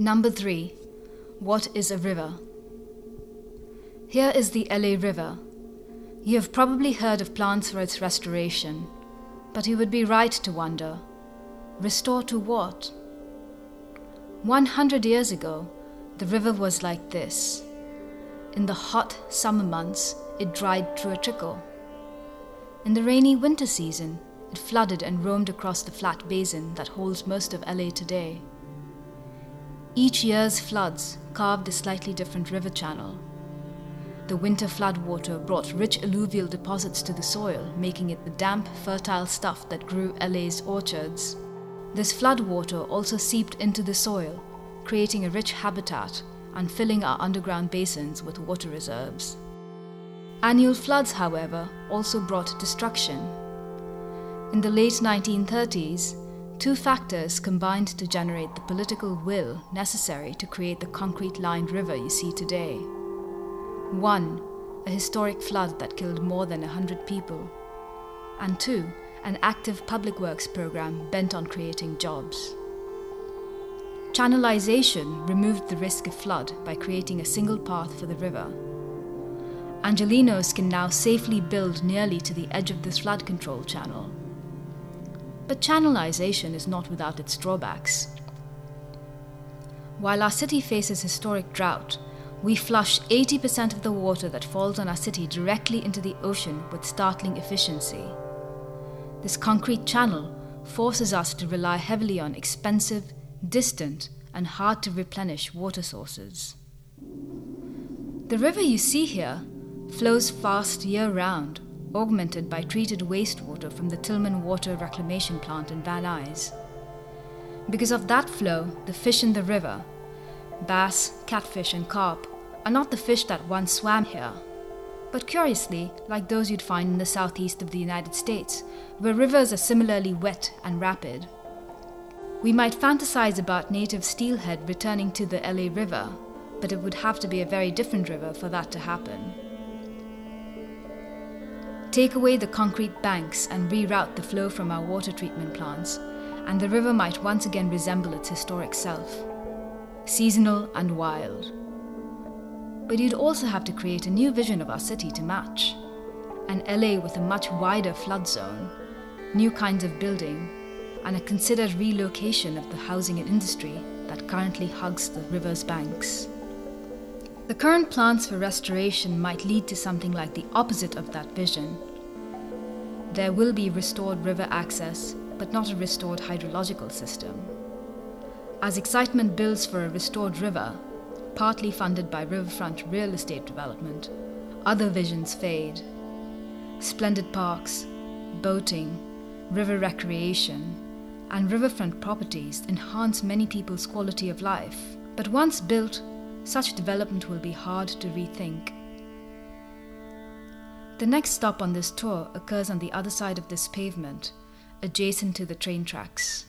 Number 3. What is a river? Here is the LA River. You have probably heard of plans for its restoration, but you would be right to wonder restore to what? 100 years ago, the river was like this. In the hot summer months, it dried through a trickle. In the rainy winter season, it flooded and roamed across the flat basin that holds most of LA today. Each year's floods carved a slightly different river channel. The winter floodwater brought rich alluvial deposits to the soil, making it the damp, fertile stuff that grew LA's orchards. This floodwater also seeped into the soil, creating a rich habitat and filling our underground basins with water reserves. Annual floods, however, also brought destruction. In the late 1930s, two factors combined to generate the political will necessary to create the concrete lined river you see today. One, a historic flood that killed more than 100 people. And two, an active public works program bent on creating jobs. Channelization removed the risk of flood by creating a single path for the river. Angelenos can now safely build nearly to the edge of this flood control channel. But channelization is not without its drawbacks. While our city faces historic drought, we flush 80% of the water that falls on our city directly into the ocean with startling efficiency. This concrete channel forces us to rely heavily on expensive, distant, and hard to replenish water sources. The river you see here flows fast year round, augmented by treated wastewater from the Tillman Water Reclamation Plant in Van Nuys. Because of that flow, the fish in the river, bass, catfish, and carp, are not the fish that once swam here, but curiously, like those you'd find in the southeast of the United States, where rivers are similarly wet and rapid. We might fantasize about native steelhead returning to the LA River, but it would have to be a very different river for that to happen. Take away the concrete banks and reroute the flow from our water treatment plants, and the river might once again resemble its historic self seasonal and wild. But you'd also have to create a new vision of our city to match an LA with a much wider flood zone, new kinds of building, and a considered relocation of the housing and industry that currently hugs the river's banks. The current plans for restoration might lead to something like the opposite of that vision. There will be restored river access, but not a restored hydrological system. As excitement builds for a restored river, partly funded by riverfront real estate development, other visions fade. Splendid parks, boating, river recreation, and riverfront properties enhance many people's quality of life, but once built, such development will be hard to rethink. The next stop on this tour occurs on the other side of this pavement, adjacent to the train tracks.